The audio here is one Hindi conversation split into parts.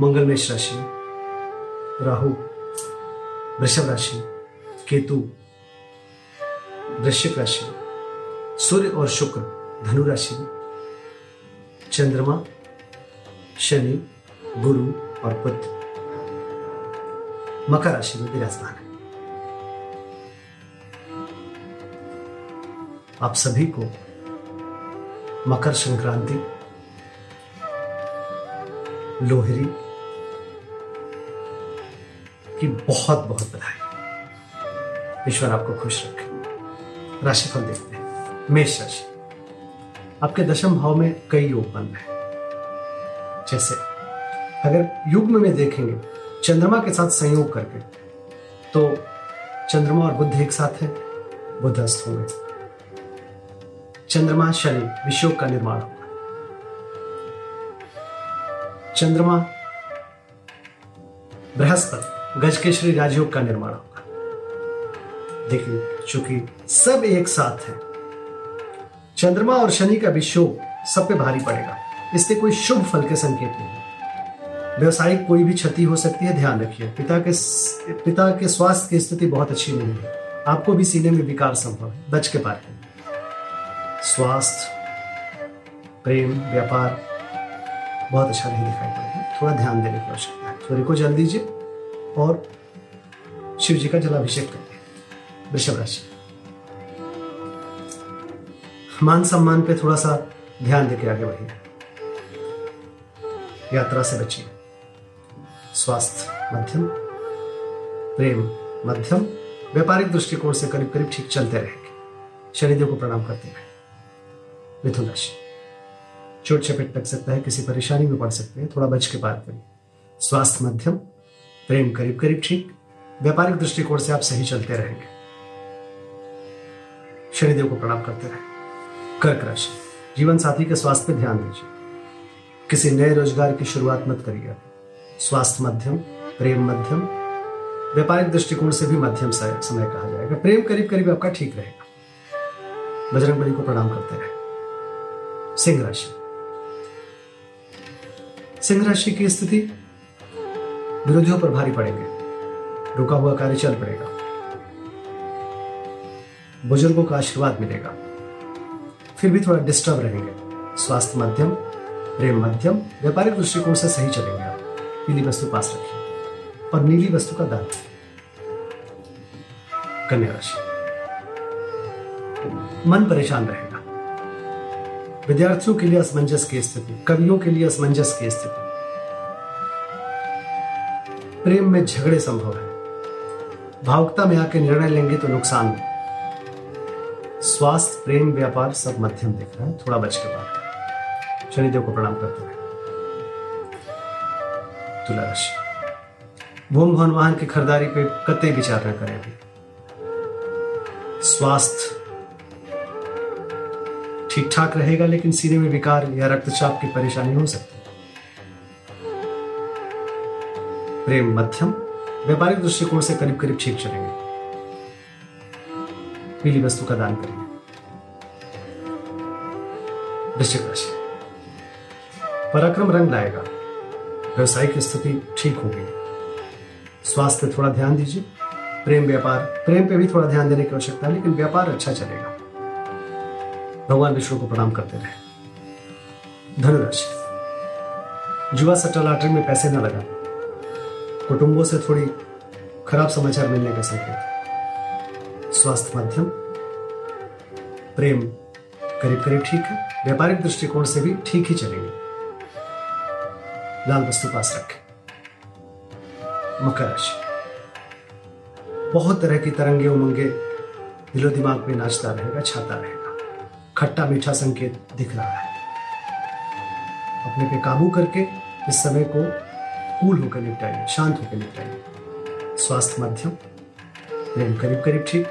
मंगल मेष राशि, राहु, वृषभ राशि, केतु, वृश्चिक राशि, सूर्य और शुक्र, धनु राशि, चंद्रमा, शनि, गुरु और बुद्ध मकर राशि में विराजमान है। आप सभी को मकर संक्रांति, लोहरी की बहुत बहुत बधाई। ईश्वर आपको खुश रखे। राशिफल देखते हैं। मेष राशि। आपके दशम भाव में कई योग बन रहे हैं। जैसे, अगर युग्म में देखेंगे, चंद्रमा के साथ संयोग करके तो चंद्रमा और बुद्ध एक साथ है बुद्ध अस्त होंगे। चंद्रमा, शनि विश्व का निर्माण होगा। चंद्रमा बृहस्पति गजकेश्वरी राजयोग का निर्माण होगा। देखिए, चूँकि सब एक साथ है, चंद्रमा और शनि का विषयोग सब पे भारी पड़ेगा। इससे कोई शुभ फल के संकेत नहीं व्यवसायिक कोई भी क्षति हो सकती है, ध्यान रखिए। पिता के पिता के स्वास्थ्य की स्थिति बहुत अच्छी नहीं है। आपको भी सीने में विकार संभव है। बच के पार स्वास्थ्य, प्रेम, व्यापार बहुत अच्छा नहीं दिखाई पड़ेगा थोड़ा ध्यान देने की आवश्यकता है। सूर्य को जल दीजिए और शिव जी का जलाभिषेक करिए वृषभ राशि। मान सम्मान पे थोड़ा सा ध्यान देकर आगे बढ़िए। यात्रा से बचिए। स्वास्थ्य मध्यम, प्रेम मध्यम, व्यापारिक दृष्टिकोण से करीब करीब ठीक चलते रहेंगे। शनिदेव को प्रणाम करते रहे। मिथुन राशि। चोट चपेट लग सकता है, किसी परेशानी में पड़ सकते हैं। थोड़ा बच के पार करिए स्वास्थ्य मध्यम, प्रेम करीब करीब ठीक, व्यापारिक दृष्टिकोण से आप सही चलते रहेंगे। शनिदेव को प्रणाम करते रहे। कर्क राशि जीवन साथी के स्वास्थ्य पर ध्यान दीजिए। किसी नए रोज़गार की शुरुआत मत करिए। स्वास्थ्य मध्यम, प्रेम मध्यम, व्यापारिक दृष्टिकोण से भी मध्यम समय कहा जाएगा। प्रेम करीब करीब आपका ठीक रहेगा। बजरंग बली को प्रणाम करते रहे। सिंह राशि सिंह राशि की स्थिति? विरोधियों पर भारी पड़ेंगे। रुका हुआ कार्य चल पड़ेगा। बुज़ुर्गों का आशीर्वाद मिलेगा। फिर भी थोड़ा डिस्टर्ब रहेंगे। स्वास्थ्य मध्यम, प्रेम मध्यम, व्यापारिक दृष्टिकोण से सही चलेंगे आप। पीली वस्तु पास रखिए। और नीली वस्तु का दान। कन्या राशि। मन परेशान रहेगा। विद्यार्थियों के लिए असमंजस की स्थिति, कवियों के लिए असमंजस की स्थिति। प्रेम में झगड़े संभव है। भावुकता में आके निर्णय लेंगे तो नुकसान स्वास्थ्य, प्रेम, व्यापार सब मध्यम दिख रहा है, थोड़ा बच के बाद। शनिदेव को प्रणाम करते हैं तुला राशि भूम भवन वाहन की खरीदारी पे कतई विचार न करें स्वास्थ्य ठीक ठाक रहेगा, लेकिन सीने में विकार या रक्तचाप की परेशानी हो सकती है। प्रेम मध्यम, व्यापारिक दृष्टिकोण से करीब करीब ठीक चलेंगे। पीली वस्तु का दान करेंगे। वृश्चिक राशि। पराक्रम रंग लाएगा। व्यवसायिक स्थिति ठीक होगी। स्वास्थ्य थोड़ा ध्यान दीजिए। प्रेम व्यापार, प्रेम पे भी थोड़ा ध्यान देने की आवश्यकता है, लेकिन व्यापार अच्छा चलेगा। भगवान विष्णु को प्रणाम करते रहे। धनुराशि जुआ सट्टा लॉटरी में पैसे न लगा। कुटुंबों से थोड़ी खराब समाचार मिलने का संकेत। स्वास्थ्य मध्यम, प्रेम करीब करीब ठीक है, व्यापारिक दृष्टिकोण से भी ठीक ही चलेंगे। लाल वस्तु पास रखें। मकर राशि। बहुत तरह की तरंगे उमंगे दिलो दिमाग में नाचता रहेगा, छाता रहेगा। खट्टा मीठा संकेत दिख रहा है। अपने पे काबू करके इस समय को कूल होकर निपटाइए, शांत होकर निपटाइए। स्वास्थ्य मध्यम प्रेम करीब करीब ठीक।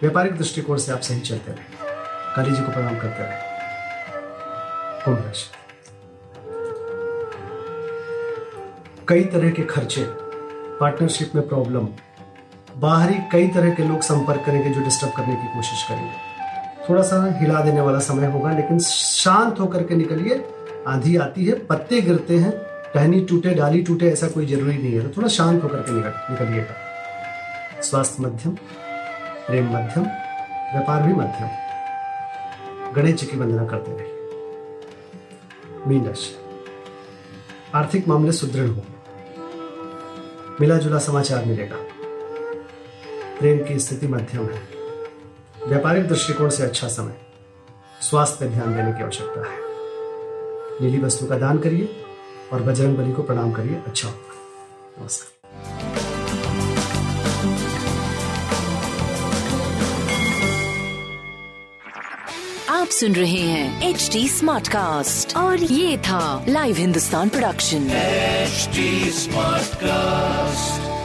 व्यापारिक दृष्टिकोण से आप सही चलते रहे काली जी को प्रणाम करते रहे कुंभ राशि। कई तरह के खर्चे पार्टनरशिप में प्रॉब्लम बाहरी कई तरह के लोग संपर्क करेंगे जो डिस्टर्ब करने की कोशिश करेंगे। थोड़ा सा हिला देने वाला समय होगा, लेकिन शांत होकर के निकलिए। आंधी आती है, पत्ते गिरते हैं, टहनी टूटे, डाली टूटे, ऐसा कोई ज़रूरी नहीं है। तो थोड़ा शांत होकर के निकल, निकलिएगा। स्वास्थ्य मध्यम, प्रेम मध्यम, व्यापार भी मध्यम। गणेश जी की वंदना करते रहिए। मीन राशि। आर्थिक मामले सुदृढ़ होंगे मिला जुला समाचार मिलेगा। प्रेम की स्थिति मध्यम है। व्यापारिक दृष्टिकोण से अच्छा समय। स्वास्थ्य पर ध्यान देने की आवश्यकता है। नीली वस्तु का दान करिए और बजरंग बली को प्रणाम करिए। अच्छा होगा। नमस्कार। आप सुन रहे हैं एच डी स्मार्ट कास्ट और ये था Live Hindustan production H Smartcast